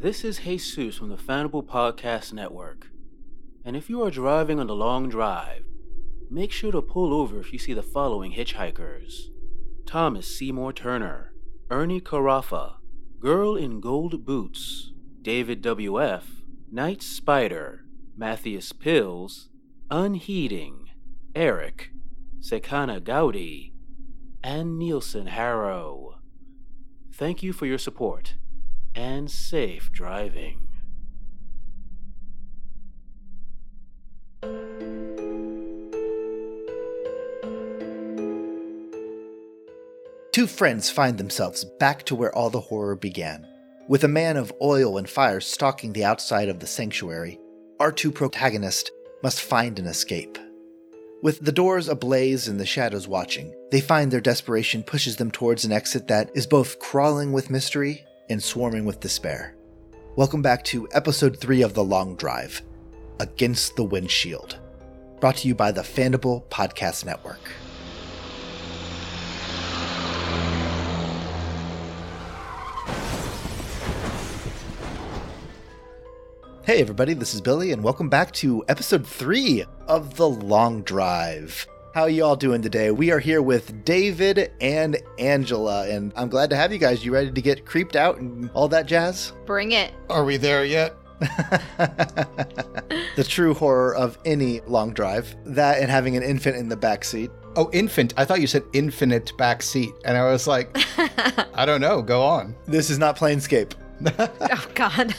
This is Jesus from the Fanable Podcast Network. And if you are driving on the long drive, make sure to pull over if you see the following hitchhikers Thomas Seymour Turner, Ernie Carafa, Girl in Gold Boots, David W.F., Night Spider, Matthias Pills, Unheeding, Eric, Sekana Gaudi, and Nielsen Harrow. Thank you for your support and safe driving. Two friends find themselves back to where all the horror began. With a man of oil and fire stalking the outside of the sanctuary, our two protagonists must find an escape. With the doors ablaze and the shadows watching, they find their desperation pushes them towards an exit that is both crawling with mystery and swarming with despair. Welcome back to episode 3 of The Long Drive Against the Windshield, brought to you by the Fandible Podcast Network. Hey, everybody, this is Billy, and welcome back to episode three of The Long Drive. How you all doing today? We are here with David and Angela, and I'm glad to have you guys. You ready to get creeped out and all that jazz? Bring it. Are we there yet? the true horror of any long drive. That and having an infant in the back seat. Oh, infant. I thought you said infinite back seat. And I was like, I don't know. Go on. This is not Planescape. oh, God.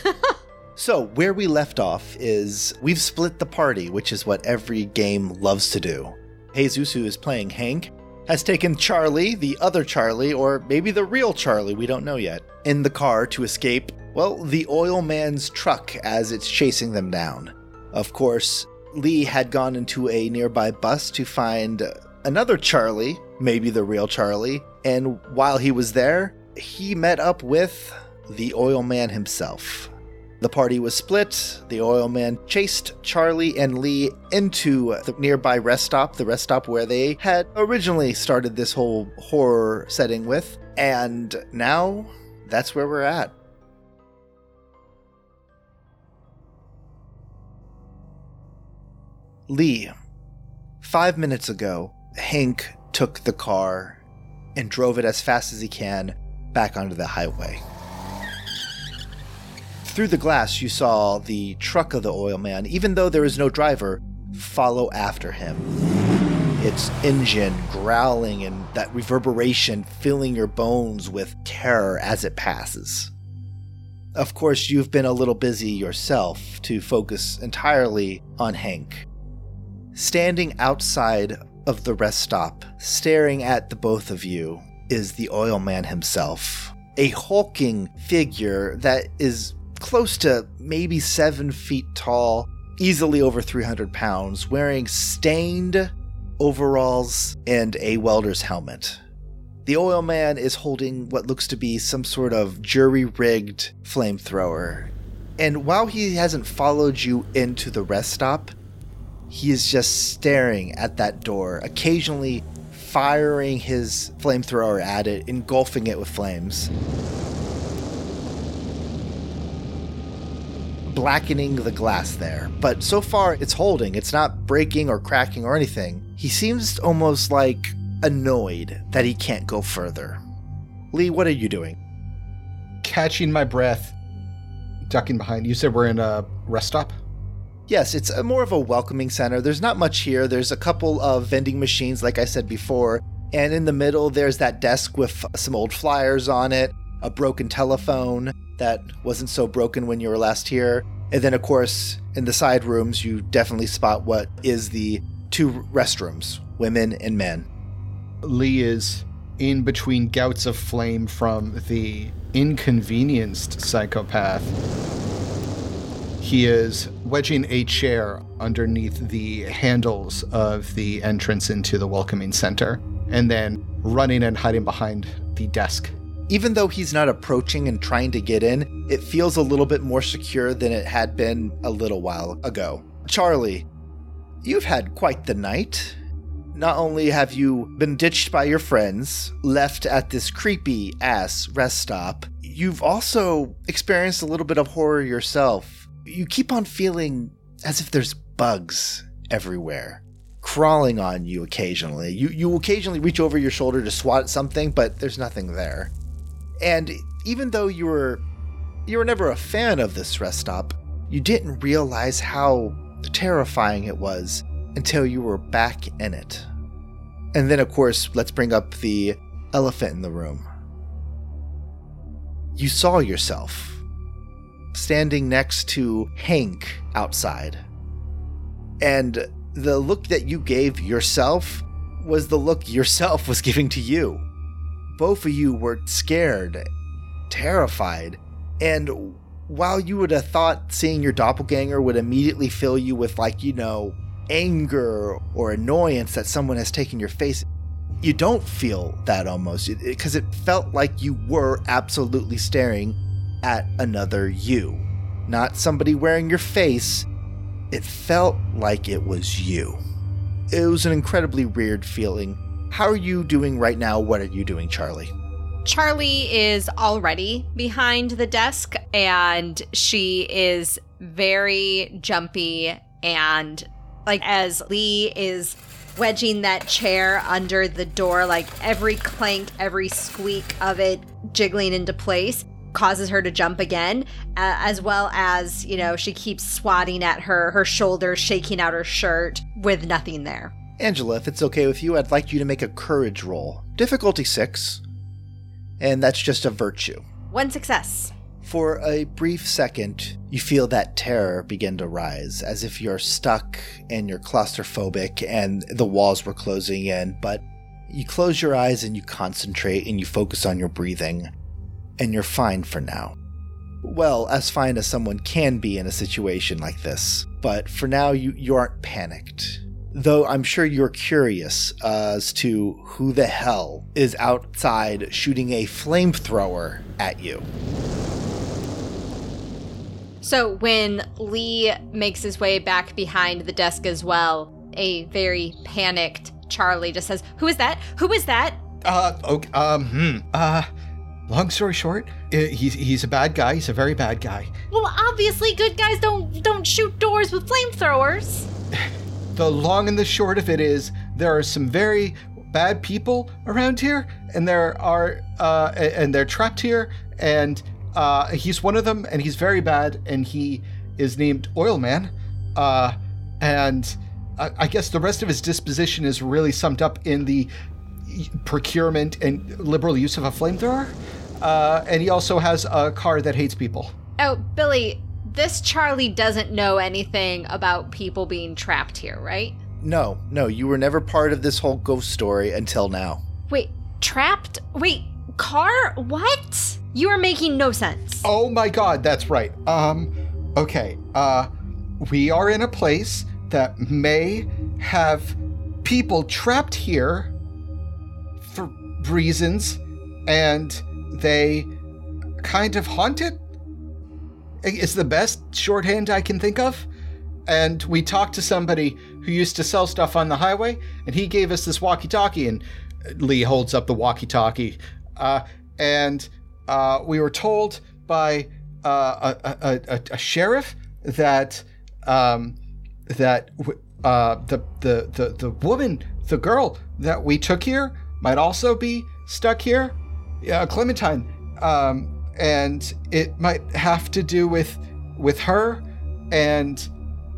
So, where we left off is we've split the party, which is what every game loves to do. Jesus, who is playing Hank, has taken Charlie, the other Charlie, or maybe the real Charlie, we don't know yet, in the car to escape, well, the oil man's truck as it's chasing them down. Of course, Lee had gone into a nearby bus to find another Charlie, maybe the real Charlie, and while he was there, he met up with the oil man himself. The party was split. The oil man chased Charlie and Lee into the nearby rest stop, the rest stop where they had originally started this whole horror setting with. And now that's where we're at. Lee, five minutes ago, Hank took the car and drove it as fast as he can back onto the highway. Through the glass, you saw the truck of the oil man, even though there is no driver, follow after him. Its engine growling and that reverberation filling your bones with terror as it passes. Of course, you've been a little busy yourself to focus entirely on Hank. Standing outside of the rest stop, staring at the both of you, is the oil man himself. A hulking figure that is close to maybe seven feet tall, easily over 300 pounds, wearing stained overalls and a welder's helmet. The oil man is holding what looks to be some sort of jury rigged flamethrower. And while he hasn't followed you into the rest stop, he is just staring at that door, occasionally firing his flamethrower at it, engulfing it with flames. Blackening the glass there, but so far it's holding. It's not breaking or cracking or anything. He seems almost like annoyed that he can't go further. Lee, what are you doing? Catching my breath, ducking behind. You said we're in a rest stop? Yes, it's a more of a welcoming center. There's not much here. There's a couple of vending machines, like I said before, and in the middle, there's that desk with some old flyers on it, a broken telephone, that wasn't so broken when you were last here. And then, of course, in the side rooms, you definitely spot what is the two restrooms, women and men. Lee is in between gouts of flame from the inconvenienced psychopath. He is wedging a chair underneath the handles of the entrance into the welcoming center and then running and hiding behind the desk even though he's not approaching and trying to get in, it feels a little bit more secure than it had been a little while ago. Charlie, you've had quite the night. Not only have you been ditched by your friends, left at this creepy ass rest stop, you've also experienced a little bit of horror yourself. You keep on feeling as if there's bugs everywhere crawling on you occasionally. You you occasionally reach over your shoulder to swat at something, but there's nothing there. And even though you were you were never a fan of this rest stop, you didn't realize how terrifying it was until you were back in it. And then of course, let's bring up the elephant in the room. You saw yourself standing next to Hank outside. And the look that you gave yourself was the look yourself was giving to you. Both of you were scared, terrified, and while you would have thought seeing your doppelganger would immediately fill you with, like, you know, anger or annoyance that someone has taken your face, you don't feel that almost because it, it, felt like you were absolutely staring at another you, not somebody wearing your face, it felt like it was you. It was an incredibly weird feeling. How are you doing right now? What are you doing, Charlie? Charlie is already behind the desk and she is very jumpy and like as Lee is wedging that chair under the door like every clank, every squeak of it jiggling into place causes her to jump again uh, as well as you know she keeps swatting at her her shoulders shaking out her shirt with nothing there angela if it's okay with you i'd like you to make a courage roll difficulty six and that's just a virtue one success for a brief second you feel that terror begin to rise as if you're stuck and you're claustrophobic and the walls were closing in but you close your eyes and you concentrate and you focus on your breathing and you're fine for now. Well, as fine as someone can be in a situation like this, but for now you, you aren't panicked. Though I'm sure you're curious as to who the hell is outside shooting a flamethrower at you. So when Lee makes his way back behind the desk as well, a very panicked Charlie just says, "Who is that? Who is that?" Uh, okay, um, hmm, uh, long story short, he's he's a bad guy. He's a very bad guy. Well, obviously, good guys don't don't shoot doors with flamethrowers. the long and the short of it is, there are some very bad people around here, and there are uh, and they're trapped here, and uh, he's one of them, and he's very bad, and he is named Oilman, uh, and I guess the rest of his disposition is really summed up in the procurement and liberal use of a flamethrower. Uh, and he also has a car that hates people. Oh, Billy, this Charlie doesn't know anything about people being trapped here, right? No, no, you were never part of this whole ghost story until now. Wait, trapped? Wait, car? What? You are making no sense. Oh my god, that's right. Um, okay. Uh, we are in a place that may have people trapped here for reasons, and they kind of haunt it. Is the best shorthand I can think of. And we talked to somebody who used to sell stuff on the highway, and he gave us this walkie-talkie. And Lee holds up the walkie-talkie, uh, and uh, we were told by uh, a, a, a, a, sheriff that um, that uh, the, the the the woman, the girl that we took here, might also be stuck here Clementine, um, and it might have to do with with her and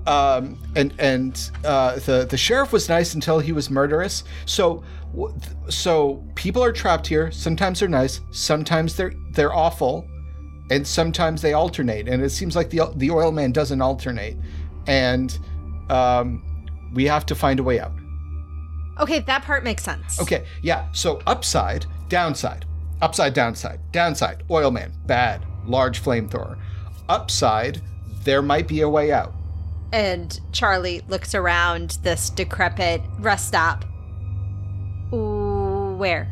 um, and and uh, the the sheriff was nice until he was murderous. So so people are trapped here. Sometimes they're nice, sometimes they're they're awful, and sometimes they alternate. And it seems like the the oil man doesn't alternate, and um, we have to find a way out. Okay, that part makes sense. Okay, yeah. So upside, downside. Upside, downside. Downside, oil man, bad, large flamethrower. Upside, there might be a way out. And Charlie looks around this decrepit rest stop. Ooh, where?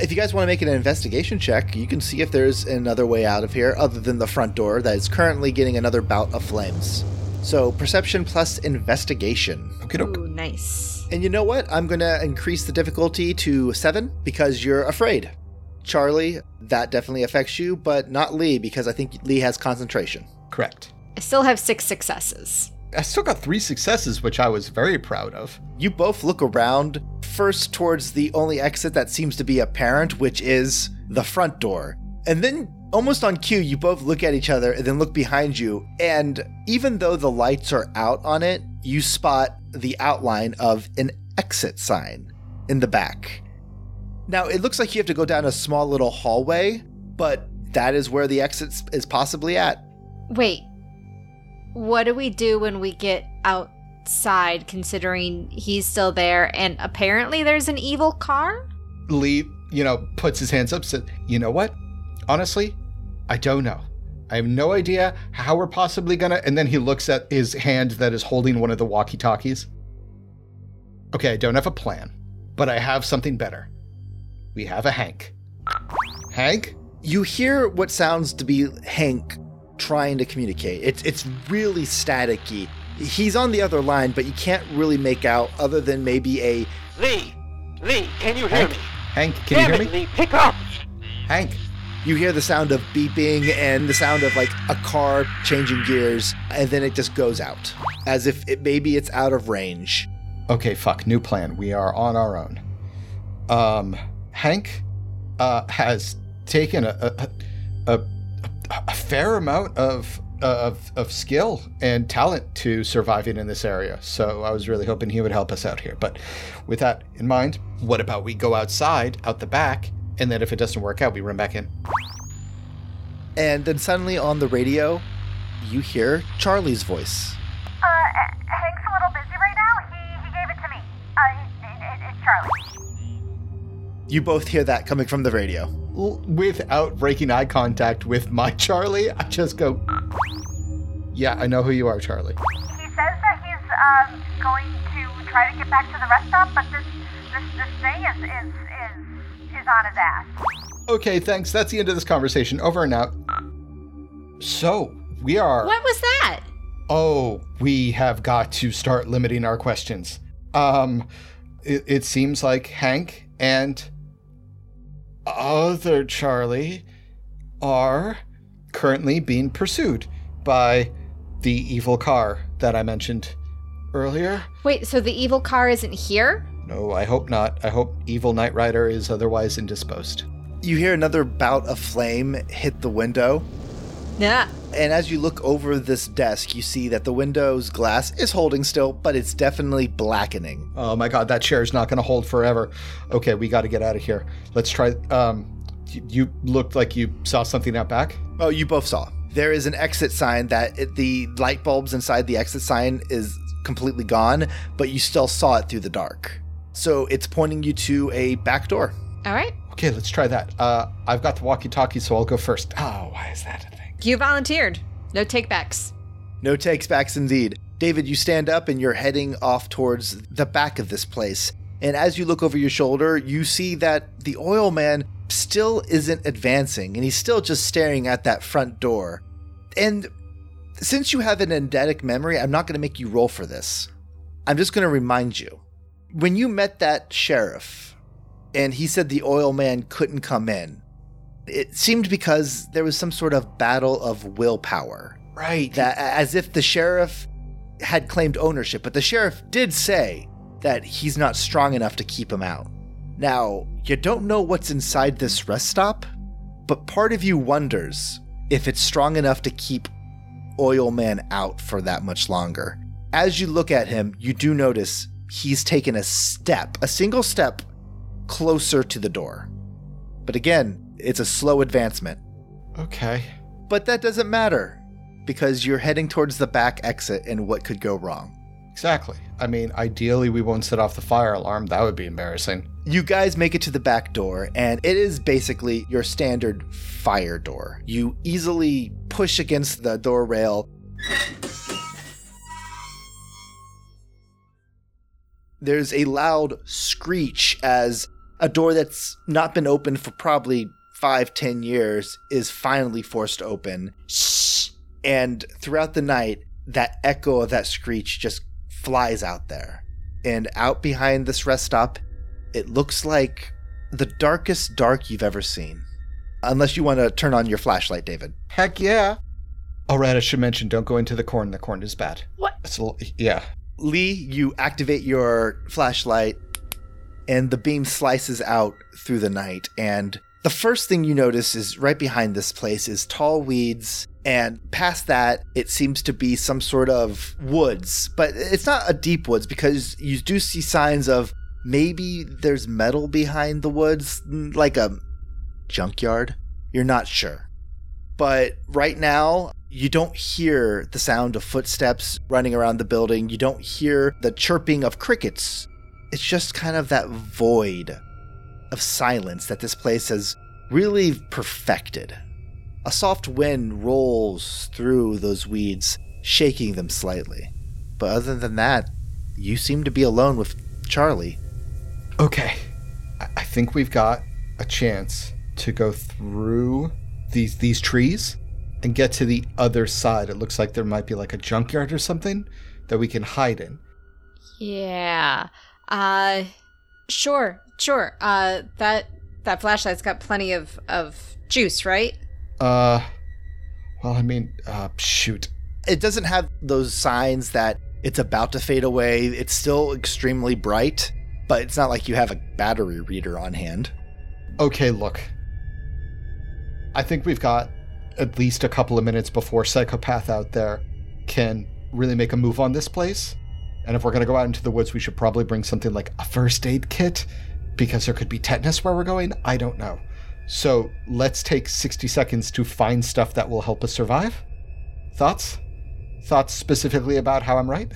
If you guys want to make an investigation check, you can see if there's another way out of here other than the front door that is currently getting another bout of flames. So, perception plus investigation. Okay, Ooh, nice. And you know what? I'm going to increase the difficulty to seven because you're afraid. Charlie, that definitely affects you, but not Lee because I think Lee has concentration. Correct. I still have six successes. I still got three successes, which I was very proud of. You both look around, first towards the only exit that seems to be apparent, which is the front door. And then, almost on cue, you both look at each other and then look behind you. And even though the lights are out on it, you spot the outline of an exit sign in the back. Now, it looks like you have to go down a small little hallway, but that is where the exit is possibly at. Wait, what do we do when we get outside, considering he's still there and apparently there's an evil car? Lee, you know, puts his hands up, said, You know what? Honestly, I don't know. I have no idea how we're possibly gonna. And then he looks at his hand that is holding one of the walkie talkies. Okay, I don't have a plan, but I have something better. We have a Hank. Hank? You hear what sounds to be Hank trying to communicate. It's it's really staticky. He's on the other line, but you can't really make out other than maybe a Lee! Lee, can you hear me? Hank, can Damn you hear it, me? Lee, pick up! Hank? you hear the sound of beeping and the sound of like a car changing gears and then it just goes out as if it maybe it's out of range. Okay, fuck. New plan. We are on our own. Um, Hank uh, has taken a a, a, a, a fair amount of, of of skill and talent to surviving in this area. So I was really hoping he would help us out here. But with that in mind, what about we go outside, out the back, and then if it doesn't work out, we run back in. And then suddenly on the radio, you hear Charlie's voice. Uh, Hank's a little busy right now. He, he gave it to me. Uh, it, it, it's Charlie. You both hear that coming from the radio. Without breaking eye contact with my Charlie, I just go, "Yeah, I know who you are, Charlie." He says that he's um, going to try to get back to the rest stop, but this this, this thing is, is is is on his ass. Okay, thanks. That's the end of this conversation. Over and out. So, we are. What was that? Oh, we have got to start limiting our questions. Um, it, it seems like Hank and other Charlie are currently being pursued by the evil car that I mentioned earlier. Wait, so the evil car isn't here? No, I hope not. I hope evil Knight Rider is otherwise indisposed. You hear another bout of flame hit the window. Yeah. And as you look over this desk, you see that the window's glass is holding still, but it's definitely blackening. Oh my god, that chair is not going to hold forever. Okay, we got to get out of here. Let's try. Um, you, you looked like you saw something out back. Oh, you both saw. There is an exit sign that it, the light bulbs inside the exit sign is completely gone, but you still saw it through the dark. So it's pointing you to a back door. All right. Okay, let's try that. Uh, I've got the walkie-talkie, so I'll go first. Oh, why is that a thing? You volunteered. No takebacks. No takes backs indeed. David, you stand up and you're heading off towards the back of this place. And as you look over your shoulder, you see that the oil man still isn't advancing and he's still just staring at that front door. And since you have an eidetic memory, I'm not going to make you roll for this. I'm just going to remind you. When you met that sheriff and he said the oil man couldn't come in, it seemed because there was some sort of battle of willpower Right. that as if the sheriff had claimed ownership, but the sheriff did say that he's not strong enough to keep him out. Now, you don't know what's inside this rest stop, but part of you wonders if it's strong enough to keep Oil Man out for that much longer. As you look at him, you do notice he's taken a step, a single step closer to the door. But again, it's a slow advancement. okay. But that doesn't matter because you're heading towards the back exit and what could go wrong. Exactly. I mean, ideally, we won't set off the fire alarm. That would be embarrassing. You guys make it to the back door, and it is basically your standard fire door. You easily push against the door rail. There's a loud screech as a door that's not been opened for probably five, ten years is finally forced open. And throughout the night, that echo of that screech just flies out there. And out behind this rest stop, it looks like the darkest dark you've ever seen. Unless you want to turn on your flashlight, David. Heck yeah. Oh, All right, I should mention, don't go into the corn. The corn is bad. What? It's a little, yeah. Lee, you activate your flashlight, and the beam slices out through the night. And the first thing you notice is right behind this place is tall weeds, and past that, it seems to be some sort of woods. But it's not a deep woods because you do see signs of maybe there's metal behind the woods, like a junkyard. You're not sure. But right now, you don't hear the sound of footsteps running around the building. You don't hear the chirping of crickets. It's just kind of that void of silence that this place has really perfected. A soft wind rolls through those weeds, shaking them slightly. But other than that, you seem to be alone with Charlie. Okay. I, I think we've got a chance to go through these these trees and get to the other side. It looks like there might be like a junkyard or something that we can hide in. Yeah. Uh sure, sure. Uh that that flashlight's got plenty of of juice, right? Uh well, I mean, uh shoot. It doesn't have those signs that it's about to fade away. It's still extremely bright, but it's not like you have a battery reader on hand. Okay, look. I think we've got at least a couple of minutes before Psychopath out there can really make a move on this place. And if we're going to go out into the woods, we should probably bring something like a first aid kit because there could be tetanus where we're going. I don't know. So let's take 60 seconds to find stuff that will help us survive. Thoughts? Thoughts specifically about how I'm right?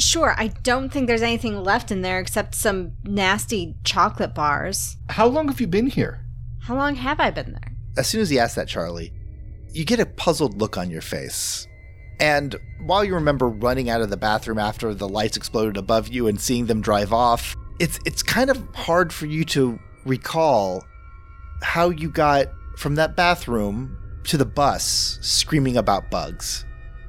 Sure, I don't think there's anything left in there except some nasty chocolate bars. How long have you been here? How long have I been there? As soon as he asks that, Charlie, you get a puzzled look on your face. And while you remember running out of the bathroom after the lights exploded above you and seeing them drive off, it's it's kind of hard for you to recall how you got from that bathroom to the bus screaming about bugs.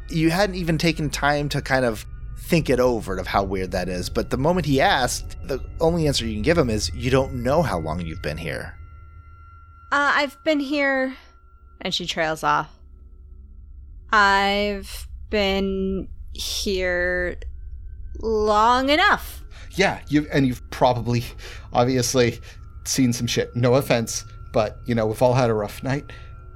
You hadn't even taken time to kind of think it over of how weird that is, but the moment he asked, the only answer you can give him is you don't know how long you've been here. Uh, I've been here. And she trails off. I've been here long enough. Yeah, you and you've probably obviously seen some shit. No offense, but you know, we've all had a rough night.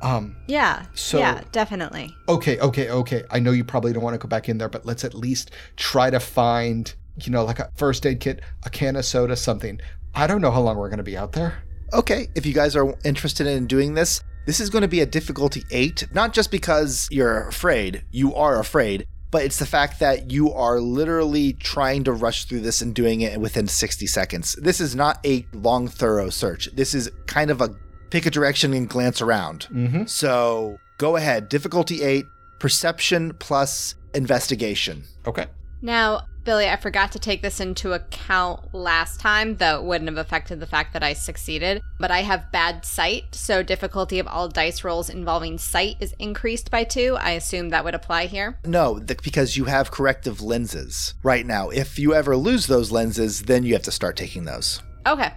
Um Yeah. So- yeah, definitely. okay, okay, okay. I know you probably don't want to go back in there, but let's at least try to find, you know, like a first aid kit, a can of soda, something. I don't know how long we're going to be out there. Okay, if you guys are interested in doing this, this is going to be a difficulty eight, not just because you're afraid, you are afraid, but it's the fact that you are literally trying to rush through this and doing it within 60 seconds. This is not a long, thorough search. This is kind of a pick a direction and glance around. Mm-hmm. So go ahead, difficulty eight, perception plus investigation. Okay. Now, Billy, I forgot to take this into account last time, though it wouldn't have affected the fact that I succeeded. But I have bad sight, so difficulty of all dice rolls involving sight is increased by two. I assume that would apply here. No, th- because you have corrective lenses right now. If you ever lose those lenses, then you have to start taking those. Okay.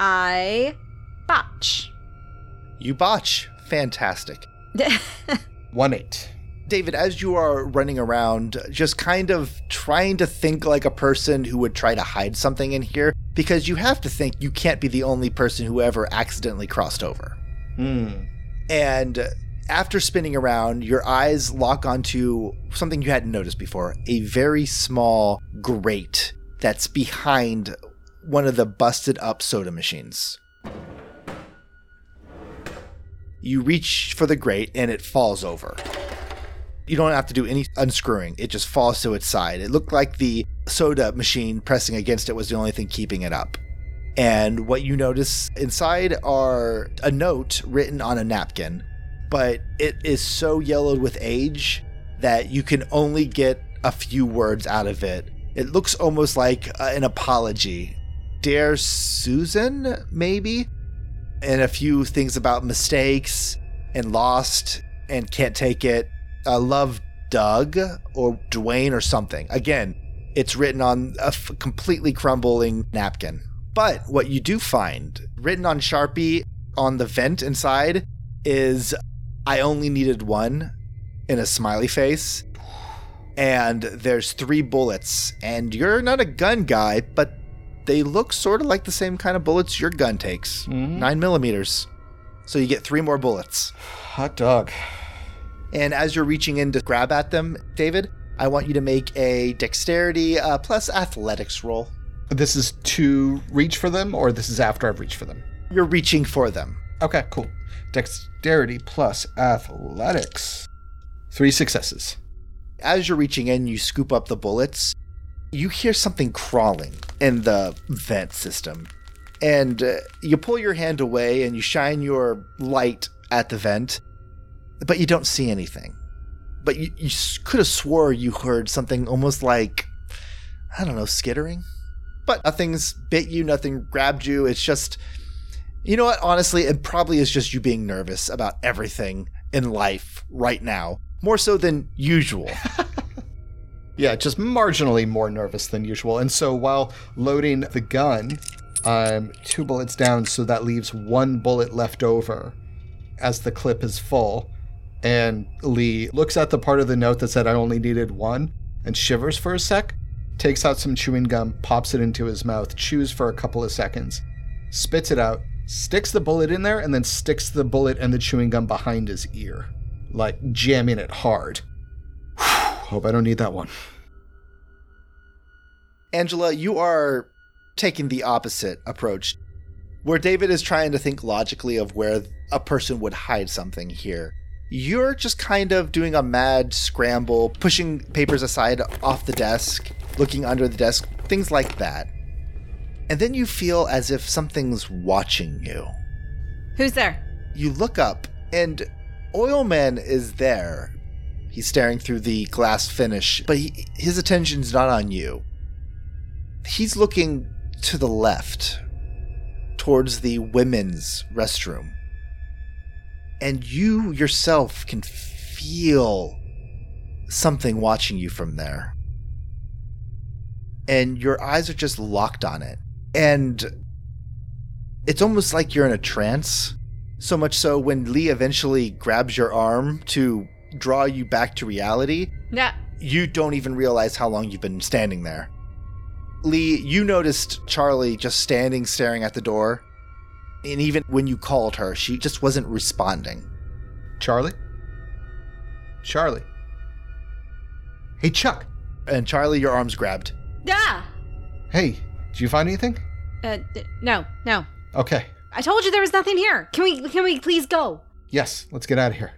I botch. You botch. Fantastic. One eight. David, as you are running around, just kind of trying to think like a person who would try to hide something in here, because you have to think you can't be the only person who ever accidentally crossed over. Hmm. And after spinning around, your eyes lock onto something you hadn't noticed before a very small grate that's behind one of the busted up soda machines. You reach for the grate and it falls over. You don't have to do any unscrewing, it just falls to its side. It looked like the soda machine pressing against it was the only thing keeping it up. And what you notice inside are a note written on a napkin, but it is so yellowed with age that you can only get a few words out of it. It looks almost like uh, an apology. Dear Susan, maybe? And a few things about mistakes and lost and can't take it. I love Doug or Dwayne or something. Again, it's written on a f- completely crumbling napkin. But what you do find written on Sharpie on the vent inside is I only needed one in a smiley face. And there's three bullets. And you're not a gun guy, but they look sort of like the same kind of bullets your gun takes mm-hmm. nine millimeters. So you get three more bullets. Hot dog. And as you're reaching in to grab at them, David, I want you to make a dexterity uh, plus athletics roll. This is to reach for them, or this is after I've reached for them? You're reaching for them. Okay, cool. Dexterity plus athletics. Three successes. As you're reaching in, you scoop up the bullets. You hear something crawling in the vent system. And uh, you pull your hand away and you shine your light at the vent, but you don't see anything. But you, you could have swore you heard something almost like, I don't know, skittering? But nothing's bit you, nothing grabbed you. It's just, you know what? Honestly, it probably is just you being nervous about everything in life right now, more so than usual. Yeah, just marginally more nervous than usual. And so while loading the gun, I'm two bullets down, so that leaves one bullet left over as the clip is full. And Lee looks at the part of the note that said I only needed one and shivers for a sec, takes out some chewing gum, pops it into his mouth, chews for a couple of seconds, spits it out, sticks the bullet in there, and then sticks the bullet and the chewing gum behind his ear, like jamming it hard. Hope I don't need that one. Angela, you are taking the opposite approach, where David is trying to think logically of where a person would hide something here. You're just kind of doing a mad scramble, pushing papers aside off the desk, looking under the desk, things like that. And then you feel as if something's watching you. Who's there? You look up, and Oilman is there. He's staring through the glass finish, but he, his attention's not on you. He's looking to the left, towards the women's restroom. And you yourself can feel something watching you from there. And your eyes are just locked on it. And it's almost like you're in a trance. So much so when Lee eventually grabs your arm to draw you back to reality, Yeah. you don't even realize how long you've been standing there. Lee, you noticed Charlie just standing staring at the door. And even when you called her, she just wasn't responding. Charlie? Charlie. Hey, Chuck. And Charlie, your arms grabbed. Yeah. Hey, did you find anything? Uh, d- no, no. Okay. I told you there was nothing here. Can we? Can we please go? Yes, let's get out of here.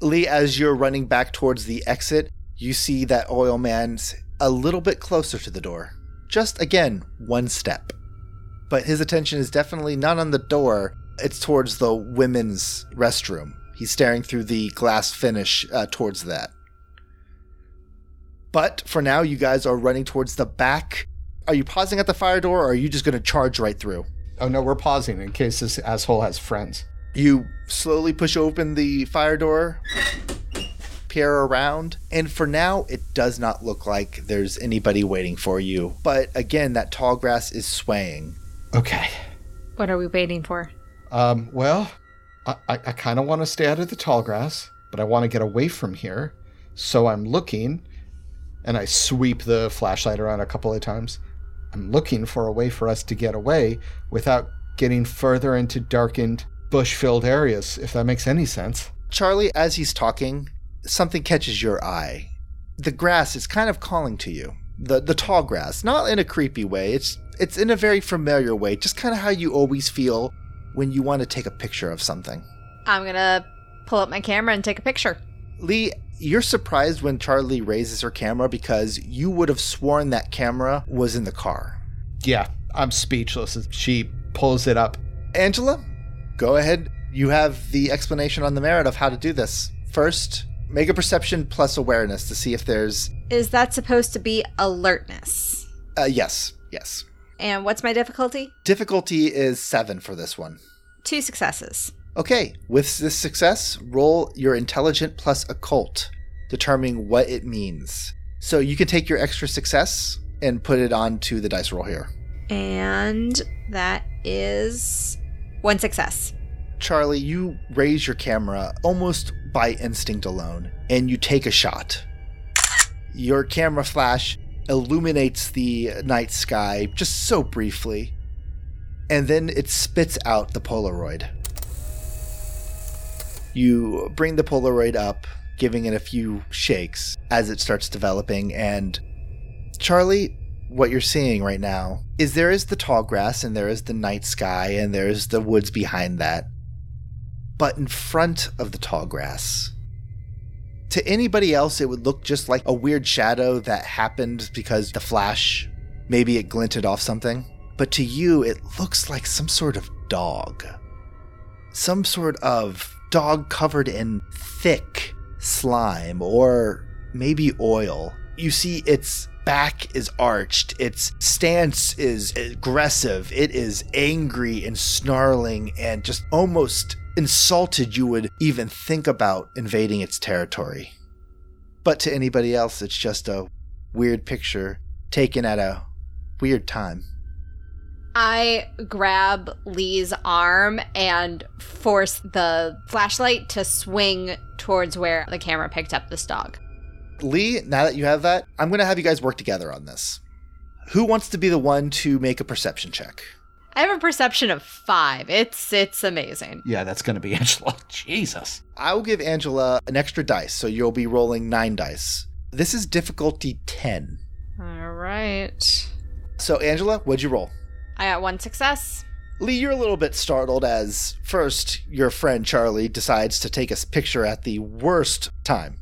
Lee, as you're running back towards the exit, you see that oil man's a little bit closer to the door. Just again, one step. But his attention is definitely not on the door, it's towards the women's restroom. He's staring through the glass finish uh, towards that. But for now, you guys are running towards the back. Are you pausing at the fire door, or are you just going to charge right through? Oh no, we're pausing in case this asshole has friends. You slowly push open the fire door, peer around, and for now, it does not look like there's anybody waiting for you. But again, that tall grass is swaying. Okay. What are we waiting for? Um, well, I, I, I kind of want to stay out of the tall grass, but I want to get away from here. So I'm looking, and I sweep the flashlight around a couple of times. I'm looking for a way for us to get away without getting further into darkened, bush filled areas, if that makes any sense. Charlie, as he's talking, something catches your eye. The grass is kind of calling to you. The the tall grass, not in a creepy way. It's it's in a very familiar way, just kind of how you always feel when you want to take a picture of something. I'm gonna pull up my camera and take a picture. Lee, you're surprised when Charlie raises her camera because you would have sworn that camera was in the car. Yeah, I'm speechless she pulls it up. Angela, go ahead. You have the explanation on the merit of how to do this. First, make a perception plus awareness to see if there's. Is that supposed to be alertness? Uh, yes, yes. And what's my difficulty? Difficulty is seven for this one. Two successes. Okay, with this success, roll your intelligent plus occult, determining what it means. So you can take your extra success and put it onto the dice roll here. And that is one success. Charlie, you raise your camera almost by instinct alone, and you take a shot. Your camera flash illuminates the night sky just so briefly, and then it spits out the Polaroid. You bring the Polaroid up, giving it a few shakes as it starts developing, and Charlie, what you're seeing right now is there is the tall grass and there is the night sky and there's the woods behind that. But in front of the tall grass, to anybody else, it would look just like a weird shadow that happened because the flash, maybe it glinted off something. But to you, it looks like some sort of dog. Some sort of dog covered in thick slime or maybe oil. You see its back is arched, its stance is aggressive, it is angry and snarling and just almost insulted you would even think about invading its territory. But to anybody else, it's just a weird picture taken at a weird time. I grab Lee's arm and force the flashlight to swing towards where the camera picked up this dog. Lee, now that you have that, I'm going to have you guys work together on this. Who wants to be the one to make a perception check? I have a perception of five. It's it's amazing. Yeah, that's going to be Angela. Jesus. I will give Angela an extra dice, so you'll be rolling nine dice. This is difficulty 10. All right. So, Angela, what'd you roll? I got one success. Lee, you're a little bit startled as first your friend Charlie decides to take a picture at the worst time.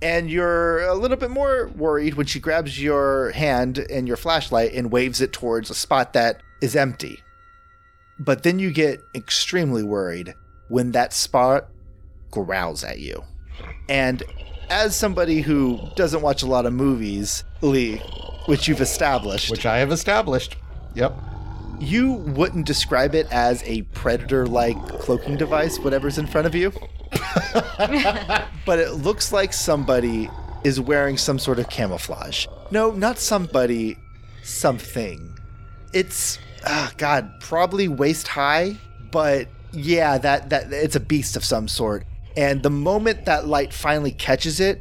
And you're a little bit more worried when she grabs your hand and your flashlight and waves it towards a spot that is empty. But then you get extremely worried when that spot growls at you. And as somebody who doesn't watch a lot of movies, Lee, which you've established, Which I have established. Yep. you wouldn't describe it as a predator like cloaking device, whatever's in front of you. but it looks like somebody is wearing some sort of camouflage. No, not somebody, something. It's, ah, God, probably waist high, but yeah, that, that it's a beast of some sort. And the moment that light finally catches it,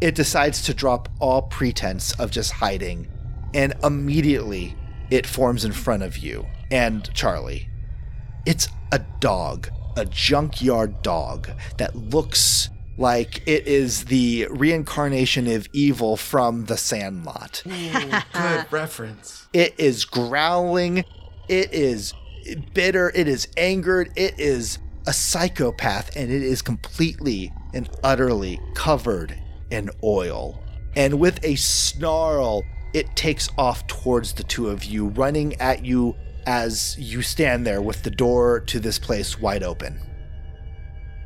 it decides to drop all pretense of just hiding. And immediately it forms in front of you and Charlie. It's a dog, a junkyard dog that looks like it is the reincarnation of evil from the Sandlot. Hmm. Good reference. It is growling, it is bitter, it is angered, it is a psychopath, and it is completely and utterly covered in oil. And with a snarl, it takes off towards the two of you, running at you as you stand there with the door to this place wide open.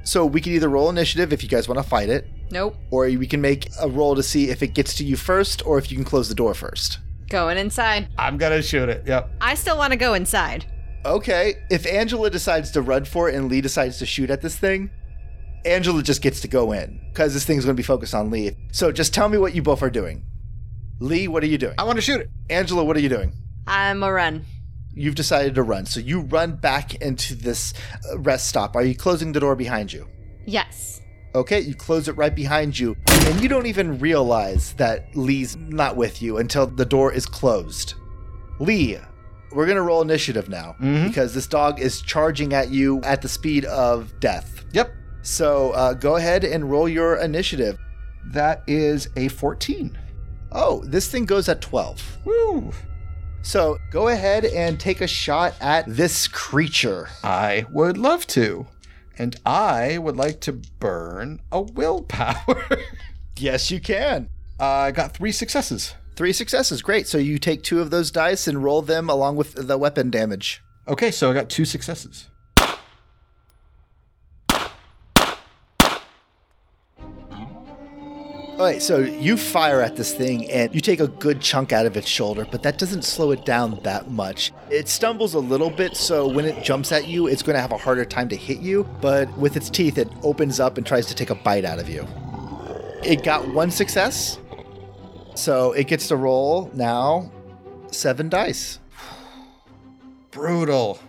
So we can either roll initiative if you guys want to fight it, Nope. or we can make a roll to see if it gets to you first or if you can close the door first. Going inside. I'm gonna shoot it. Yep. I still want to go inside. Okay, if Angela decides to run for it and Lee decides to shoot at this thing, Angela just gets to go in because this thing's going to be focused on Lee. So just tell me what you both are doing. Lee, what are you doing? I want to shoot it. Angela, what are you doing? I'm a run. You've decided to run. So you run back into this uh, rest stop. Are you closing the door behind you? Yes. Okay, you close it right behind you, and you don't even realize that Lee's not with you until the door is closed. Lee, we're gonna roll initiative now Mhm. because this dog is charging at you at the speed of death. Yep. So uh, go ahead and roll your initiative. That is a 14. Oh, this thing goes at 12. Woo. So go ahead and take a shot at this creature. I would love to. And I would like to burn a willpower. Yes, you can. I got three successes. Three successes, great. So you take two of those dice and roll them along with the weapon damage. Okay, so I got two successes. All right, so you fire at this thing and you take a good chunk out of its shoulder, but that doesn't slow it down that much. It stumbles a little bit, so when it jumps at you, it's going to have a harder time to hit you, but with its teeth, it opens up and tries to take a bite out of you. It got one success, so it gets to roll now seven dice. brutal.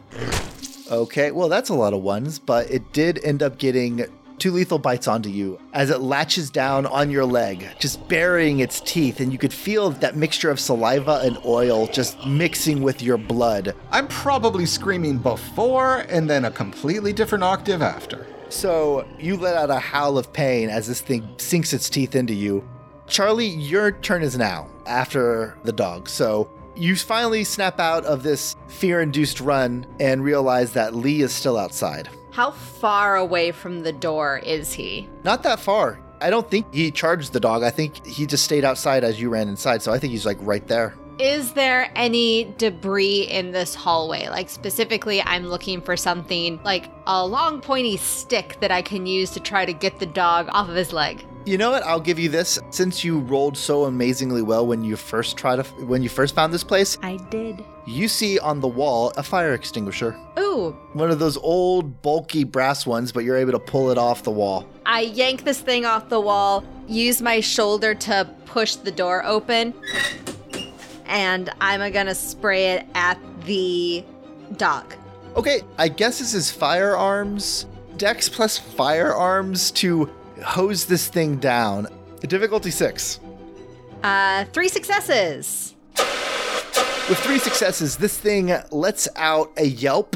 Okay, well, that's a lot of ones, but it did end up getting two lethal bites onto you as it latches down on your leg, just burying its teeth, and you could feel that mixture of saliva and oil just mixing with your blood. I'm probably screaming before and then a completely different octave after. So you let out a howl of pain as this thing sinks its teeth into you. Charlie, your turn is now after the dog. So you finally snap out of this fear induced run and realize that Lee is still outside. How far away from the door is he? Not that far. I don't think he charged the dog. I think he just stayed outside as you ran inside. So I think he's like right there. Is there any debris in this hallway? Like, specifically, I'm looking for something like a long pointy stick that I can use to try to get the dog off of his leg. You know what? I'll give you this. Since you rolled so amazingly well when you first tried to, when you first found this place, I did. you see on the wall a fire extinguisher. Ooh, One of those old, bulky brass ones, but you're able to pull it off the wall. I yank this thing off the wall, use my shoulder to push the door open, and I'm gonna spray it at the dog. Okay, I guess this is firearms. Dex plus firearms to hose this thing down. Difficulty six. Uh, three successes. With three successes, this thing lets out a yelp.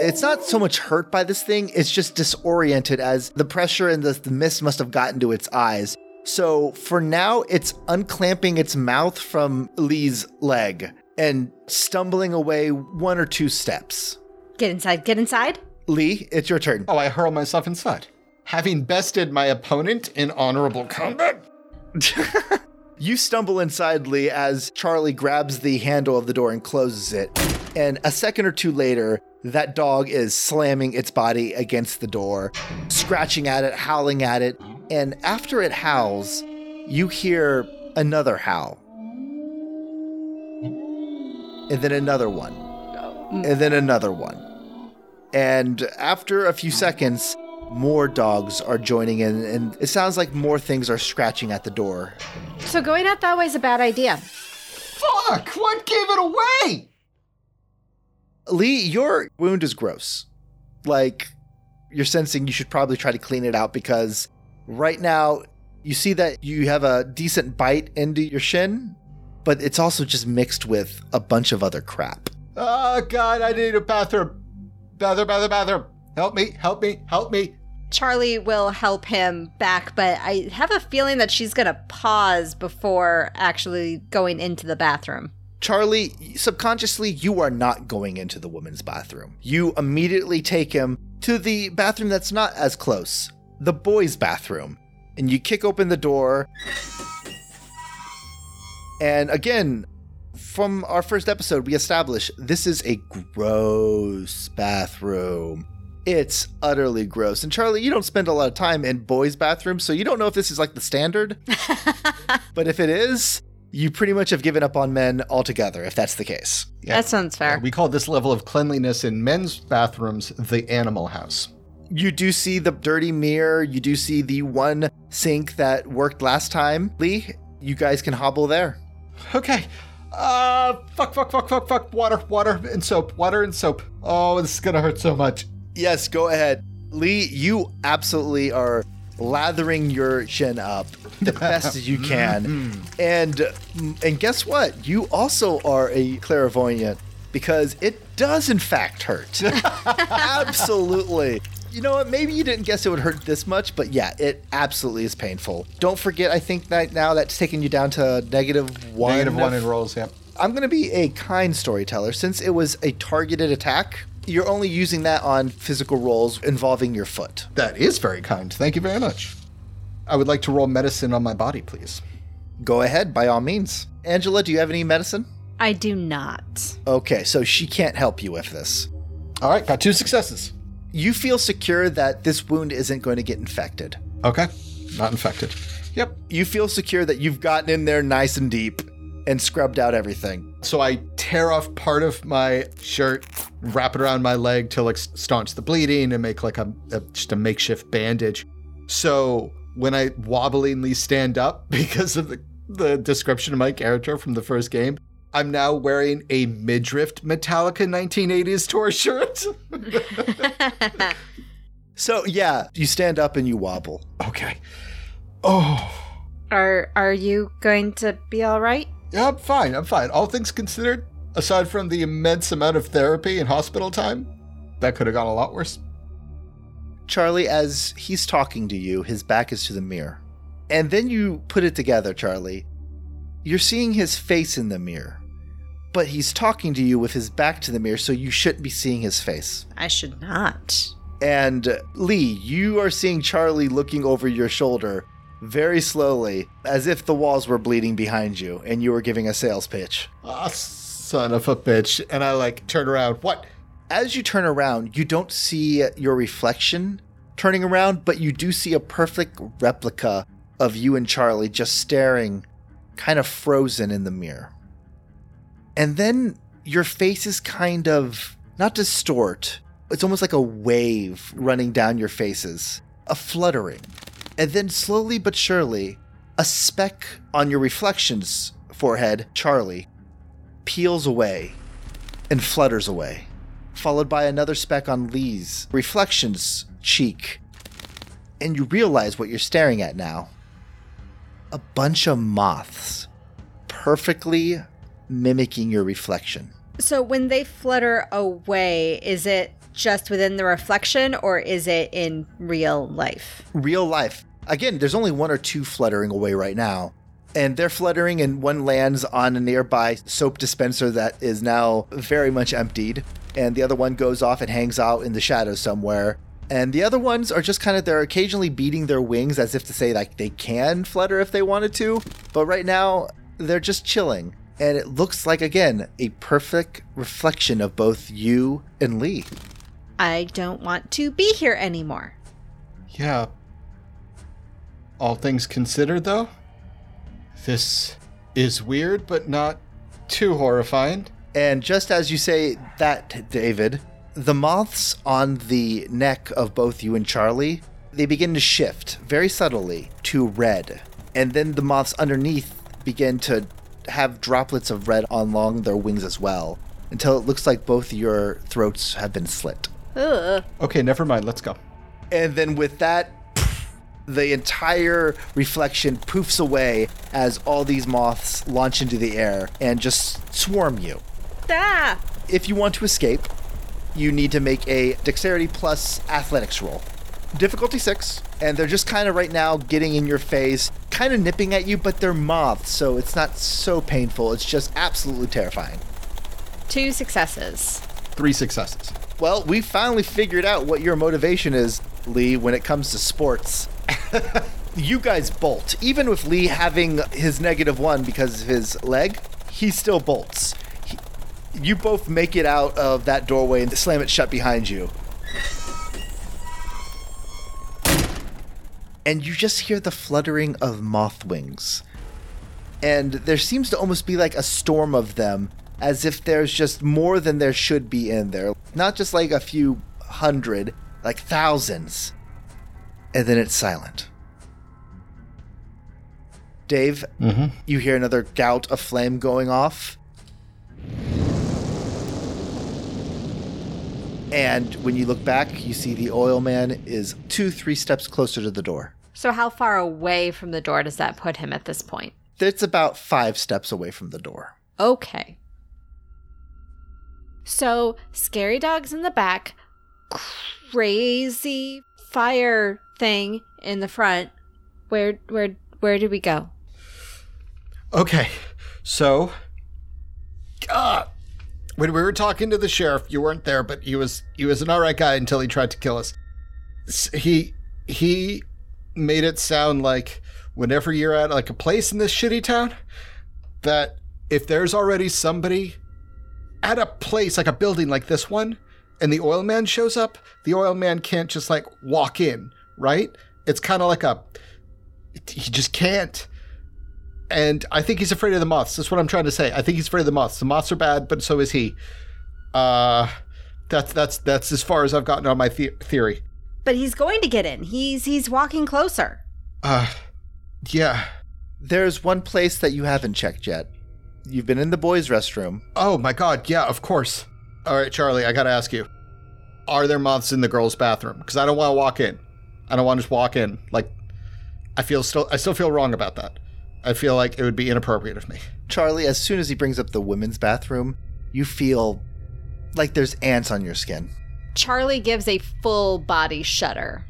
It's not so much hurt by this thing, it's just disoriented as the pressure and the, the mist must have gotten to its eyes. So for now, it's unclamping its mouth from Lee's leg and stumbling away one or two steps. Get inside, get inside. Lee, it's your turn. Oh, I hurl myself inside. Having bested my opponent in honorable combat, You stumble inside Lee as Charlie grabs the handle of the door and closes it. And a second or two later, that dog is slamming its body against the door, scratching at it, howling at it. And after it howls, you hear another howl. And then another one. And then another one. And after a few seconds, more dogs are joining in, and it sounds like more things are scratching at the door. So going out that way is a bad idea. fuck! What gave it away? Lee, your wound is gross. Like, you're sensing you should probably try to clean it out because right now you see that you have a decent bite into your shin, but it's also just mixed with a bunch of other crap. Oh god, I need a bathroom. Bathroom, bathroom, bathroom. Help me, help me, help me. Charlie will help him back, but I have a feeling that she's gonna pause before actually going into the bathroom. Charlie, subconsciously, you are not going into the women's bathroom. You immediately take him to the bathroom that's not as close, the boys' bathroom. And you kick open the door. And again, from our first episode, we established this is a gross bathroom. It's utterly gross. And Charlie, you don't spend a lot of time in boys' bathrooms, so you don't know if this is like the standard. but if it is, you pretty much have given up on men altogether, if that's the case. Yeah. That sounds fair. We call this level of cleanliness in men's bathrooms the animal house. You do see the dirty mirror. You do see the one sink that worked last time. Lee, you guys can hobble there. Okay. Uh, fuck, fuck, fuck, fuck, fuck. Water, water, and soap. Water and soap. Oh, this is gonna hurt so much. Yes, go ahead. Lee, you absolutely are lathering your chin up the best as you mm-hmm. can. And and guess what? You also are a clairvoyant because it does in fact hurt. absolutely. You know what? Maybe you didn't guess it would hurt this much, but yeah, it absolutely is painful. Don't forget, I think that now that's taking you down to negative one. Negative one in rolls, yep. I'm going to be a kind storyteller. Since it was a targeted attack, you're only using that on physical rolls involving your foot. That is very kind. Thank you very much. I would like to roll medicine on my body, please. Go ahead, by all means. Angela, do you have any medicine? I do not. Okay, so she can't help you with this. All right, got two successes. You feel secure that this wound isn't going to get infected. Okay, not infected. Yep. You feel secure that you've gotten in there nice and deep and scrubbed out everything. So I tear off part of my shirt, wrap it around my leg to like staunch the bleeding and make like a, a just a makeshift bandage. So when I wobblingly stand up because of the, the description of my character from the first game, I'm now wearing a midriff Metallica 1980s tour shirt. So yeah, you stand up and you wobble. okay. Oh. are are you going to be all right? Yeah, I'm fine. I'm fine. All things considered, aside from the immense amount of therapy and hospital time, that could have gone a lot worse. Charlie, as he's talking to you, his back is to the mirror. And then you put it together, Charlie. You're seeing his face in the mirror, but he's talking to you with his back to the mirror, so you shouldn't be seeing his face. I should not. And uh, Lee, you are seeing Charlie looking over your shoulder very slowly, as if the walls were bleeding behind you and you were giving a sales pitch. Ah, son of a bitch. And I like turn around. What? As you turn around, you don't see your reflection turning around, but you do see a perfect replica of you and Charlie just staring, kind of frozen in the mirror. And then your face is kind of not distort, it's almost like a wave running down your faces, a fluttering. And then slowly but surely, a speck on your reflection's forehead, Charlie, peels away and flutters away, followed by another speck on Lee's reflection's cheek. And you realize what you're staring at now a bunch of moths, perfectly mimicking your reflection. So when they flutter away, is it just within the reflection or is it in real life? real life. Again, there's only one or two fluttering away right now. And they're fluttering, and one lands on a nearby soap dispenser that is now very much emptied. And the other one goes off and hangs out in the shadows somewhere. And the other ones are just kind of, they're occasionally beating their wings as if to say, like, they can flutter if they wanted to. But right now, they're just chilling. And it looks like, again, a perfect reflection of both you and Lee. I don't want to be here anymore. Yeah. All things considered, though, this is weird, but not too horrifying. And just as you say that, David, the moths on the neck of both you and Charlie, they begin to shift very subtly to red. And then the moths underneath begin to have droplets of red along their wings as well, until it looks like both your throats have been slit. Ugh. Okay, never mind. Let's go. And then with that, the entire reflection poofs away as all these moths launch into the air and just swarm you. Ah! If you want to escape, you need to make a dexterity plus athletics roll. Difficulty six, and they're just kind of right now getting in your face, kind of nipping at you, but they're moths, so it's not so painful. It's just absolutely terrifying. Two successes. Three successes. Well, we finally figured out what your motivation is, Lee, when it comes to sports. you guys bolt. Even with Lee having his negative one because of his leg, he still bolts. He, you both make it out of that doorway and slam it shut behind you. And you just hear the fluttering of moth wings. And there seems to almost be like a storm of them, as if there's just more than there should be in there. Not just like a few hundred, like thousands. And then it's silent. Dave, mm-hmm. you hear another gout of flame going off. And when you look back, you see the oil man is two, three steps closer to the door. So how far away from the door does that put him at this point? It's about five steps away from the door. Okay. So, scary dogs in the back, crazy fire thing in the front. Where where where do we go? Okay, so. Uh, when we were talking to the sheriff, you weren't there, but he was he was an alright guy until he tried to kill us. He he made it sound like whenever you're at like a place in this shitty town, that if there's already somebody at a place like a building like this one, and the oil man shows up, the oil man can't just like walk in, right? It's kind of like a he just can't. And I think he's afraid of the moths. That's what I'm trying to say. I think he's afraid of the moths. The moths are bad, but so is he. Uh, that's that's that's as far as I've gotten on my the- theory. But he's going to get in. He's he's walking closer. Uh, yeah. There's one place that you haven't checked yet. You've been in the boys' restroom. Oh my god, yeah, of course. All right, Charlie, I gotta ask you. Are there moths in the girls' bathroom? Because I don't want to walk in. I don't want to just walk in. Like, I feel still, I still feel wrong about that. I feel like it would be inappropriate of me. Charlie, as soon as he brings up the women's bathroom, you feel like there's ants on your skin. Charlie gives a full body shudder.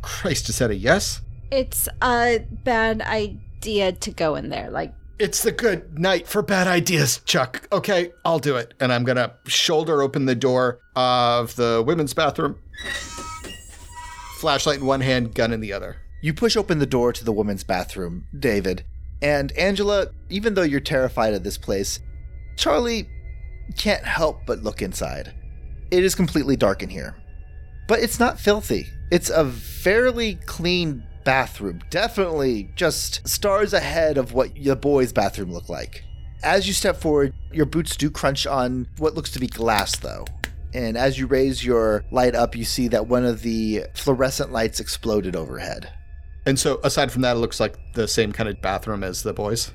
Christ, is that a yes? It's a bad idea to go in there. Like, It's the good night for bad ideas, Chuck. Okay, I'll do it. And I'm gonna shoulder open the door of the women's bathroom. Flashlight in one hand, gun in the other. You push open the door to the woman's bathroom, David. And Angela, even though you're terrified of this place, Charlie can't help but look inside. It is completely dark in here. But it's not filthy. It's a fairly clean bathroom. Definitely just stars ahead of what the boys' bathroom looked like. As you step forward, your boots do crunch on what looks to be glass, though. And as you raise your light up, you see that one of the fluorescent lights exploded overhead. And so, aside from that, it looks like the same kind of bathroom as the boys.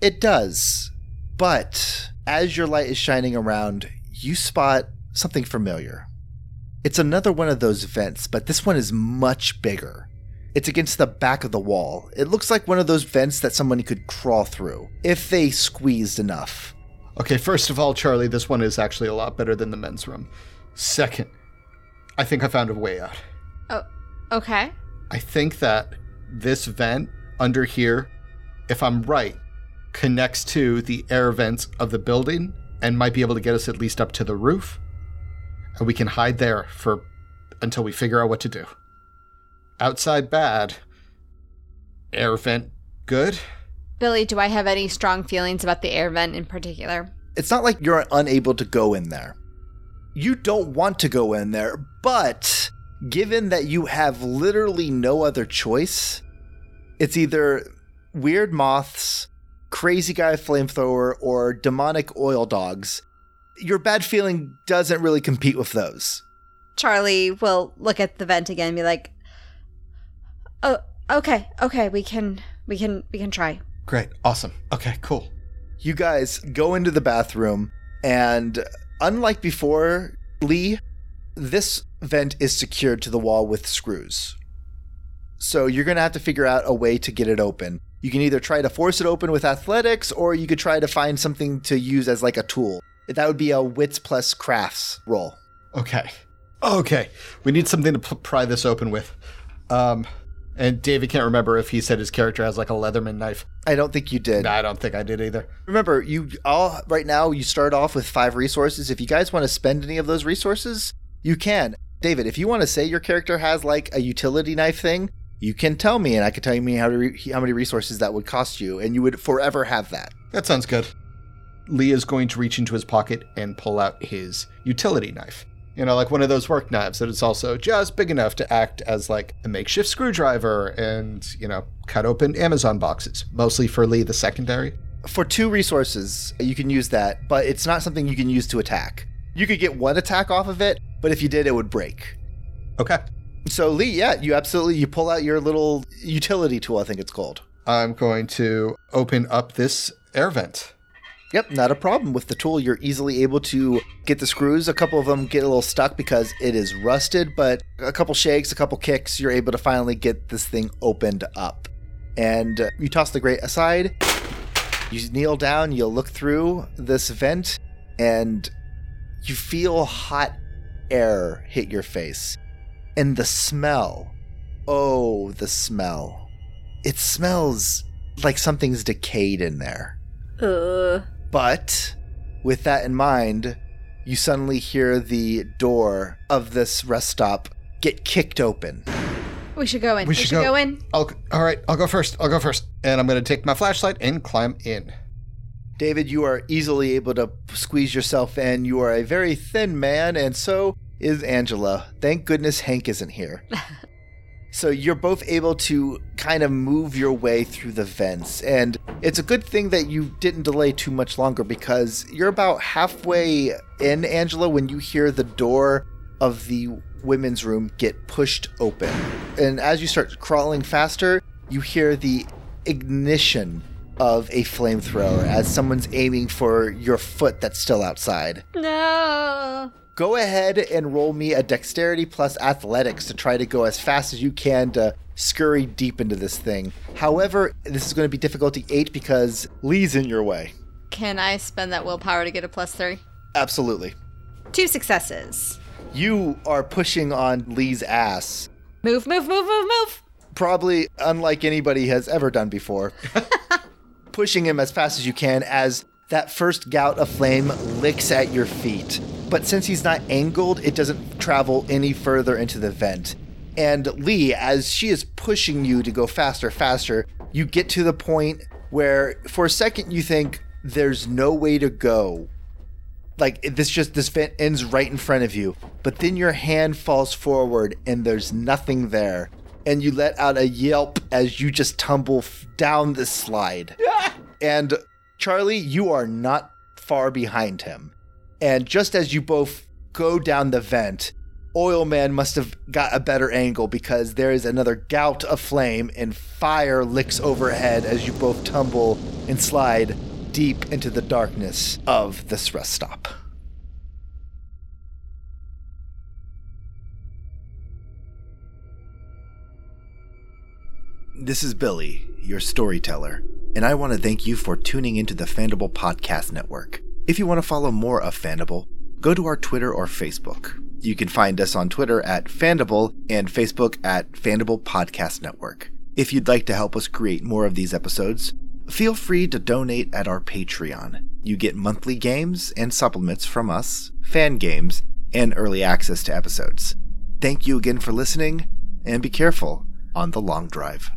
It does. But as your light is shining around, you spot something familiar. It's another one of those vents, but this one is much bigger. It's against the back of the wall. It looks like one of those vents that someone could crawl through if they squeezed enough. Okay, first of all, Charlie, this one is actually a lot better than the men's room. Second, I think I found a way out. oh, okay. I think that this vent under here, if I'm right, connects to the air vents of the building and might be able to get us at least up to the roof. And we can hide there for until we figure out what to do. Outside bad. Air vent good. Billy, do I have any strong feelings about the air vent in particular? It's not like you're unable to go in there. You don't want to go in there, but given that you have literally no other choice, it's either weird moths, crazy guy flamethrower, or demonic oil dogs. Your bad feeling doesn't really compete with those. Charlie will look at the vent again and be like, "Oh, okay, okay, we can, we can, we can try." Great. Awesome. Okay, cool. You guys go into the bathroom, and unlike before, Lee, this vent is secured to the wall with screws. So you're going to have to figure out a way to get it open. You can either try to force it open with athletics, or you could try to find something to use as like a tool. That would be a wits plus crafts roll. Okay. Okay. We need something to p- pry this open with. Um, and David can't remember if he said his character has like a Leatherman knife. I don't think you did. Nah, I don't think I did either. Remember, you all right now you start off with five resources. If you guys want to spend any of those resources, you can. David, if you want to say your character has like a utility knife thing, you can tell me, and I can tell you how, to re- how many resources that would cost you, and you would forever have that. That sounds good. Lee is going to reach into his pocket and pull out his utility knife. You know, like one of those work knives that is also just big enough to act as like a makeshift screwdriver and, you know, cut open Amazon boxes. Mostly for Lee, the secondary. For two resources, you can use that, but it's not something you can use to attack. You could get one attack off of it, but if you did, it would break. Okay. So Lee, yeah, you absolutely you pull out your little utility tool. I think it's called. I'm going to open up this air vent. Yep, not a problem. With the tool, you're easily able to get the screws. A couple of them get a little stuck because it is rusted, but a couple shakes, a couple kicks, you're able to finally get this thing opened up. And you toss the grate aside. You kneel down, you look through this vent, and you feel hot air hit your face. And the smell. Oh, the smell. It smells like something's decayed in there. Uh, But with that in mind, you suddenly hear the door of this rest stop get kicked open. we should go in. We We should should, go. go. in. I'll, all right, I'll go first. I'll go first. And I'm going to take my flashlight and climb in. David, you are easily able to squeeze yourself in. You are a very thin man, and so is Angela. Thank goodness Hank isn't here. so you're both able to kind of move your way through the vents. And it's a good thing that you didn't delay too much longer because you're about halfway in, Angela, when you hear the door of the women's room get pushed open. And as you start crawling faster, you hear the ignition of a flamethrower as someone's aiming for your foot that's still outside. No. Go ahead and roll me a dexterity plus athletics to try to go as fast as you can to scurry deep into this thing. However, this is going to be difficulty 8 because Lee's in your way. Can I spend that willpower to get a plus three? Absolutely. Two successes. You are pushing on Lee's ass, Move, move, move, move, move. probably unlike anybody has ever done before. pushing him as fast as you can as that first gout of flame licks at your feet. But since he's not angled, it doesn't travel any further into the vent. And Lee, as she is pushing you to go faster, faster, you get to the point where for a second you think there's no way to go. Like this just this vent ends right in front of you, but then your hand falls forward and there's nothing there. And you let out a yelp as you just tumble f- down the slide. And Charlie, you are not far behind him. And just as you both go down the vent, Oil Man must have got a better angle because there is another gout of flame and fire licks overhead as you both tumble and slide deep into the darkness of this rest stop. This is Billy, your storyteller, and I want to thank you for tuning into the Fandible Podcast Network. If you want to follow more of Fandible, go to our Twitter or Facebook. You can find us on Twitter at Fandible and Facebook at Fandible Podcast Network. If you'd like to help us create more of these episodes, feel free to donate at our Patreon. You get monthly games and supplements from us, fan games, and early access to episodes. Thank you again for listening, and be careful on the long drive.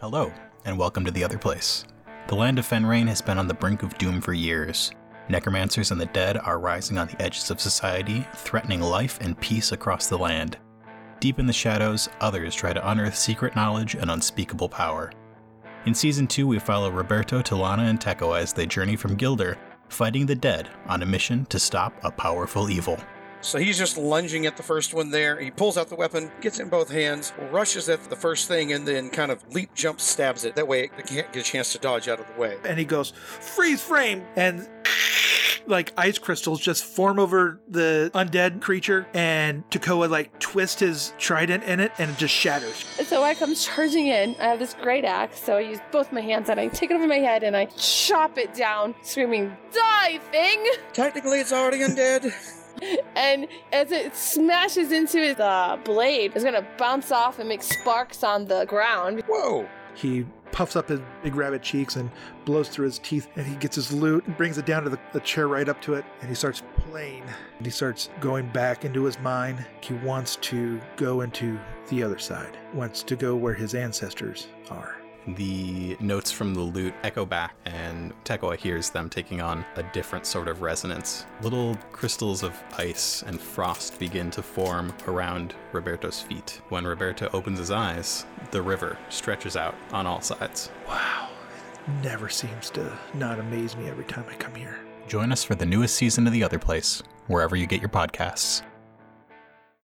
Hello, and welcome to The Other Place. The land of Fenrain has been on the brink of doom for years. Necromancers and the dead are rising on the edges of society, threatening life and peace across the land. Deep in the shadows, others try to unearth secret knowledge and unspeakable power. In Season 2, we follow Roberto, Talana, and Teko as they journey from Gilder, fighting the dead on a mission to stop a powerful evil. So he's just lunging at the first one there. He pulls out the weapon, gets it in both hands, rushes at the first thing, and then kind of leap jump stabs it. That way it can't get a chance to dodge out of the way. and he goes freeze frame and like ice crystals just form over the undead creature and Takoa like twists his trident in it and it just shatters. So I come charging in. I have this great axe, so I use both my hands and I take it over my head and I chop it down, screaming, Die, thing! Technically, it's already undead. And as it smashes into his uh, blade, it's gonna bounce off and make sparks on the ground. Whoa. He puffs up his big rabbit cheeks and blows through his teeth and he gets his lute and brings it down to the, the chair right up to it and he starts playing and he starts going back into his mind. He wants to go into the other side, wants to go where his ancestors are. The notes from the lute echo back, and Tekoa hears them taking on a different sort of resonance. Little crystals of ice and frost begin to form around Roberto's feet. When Roberto opens his eyes, the river stretches out on all sides. Wow. It never seems to not amaze me every time I come here. Join us for the newest season of The Other Place, wherever you get your podcasts.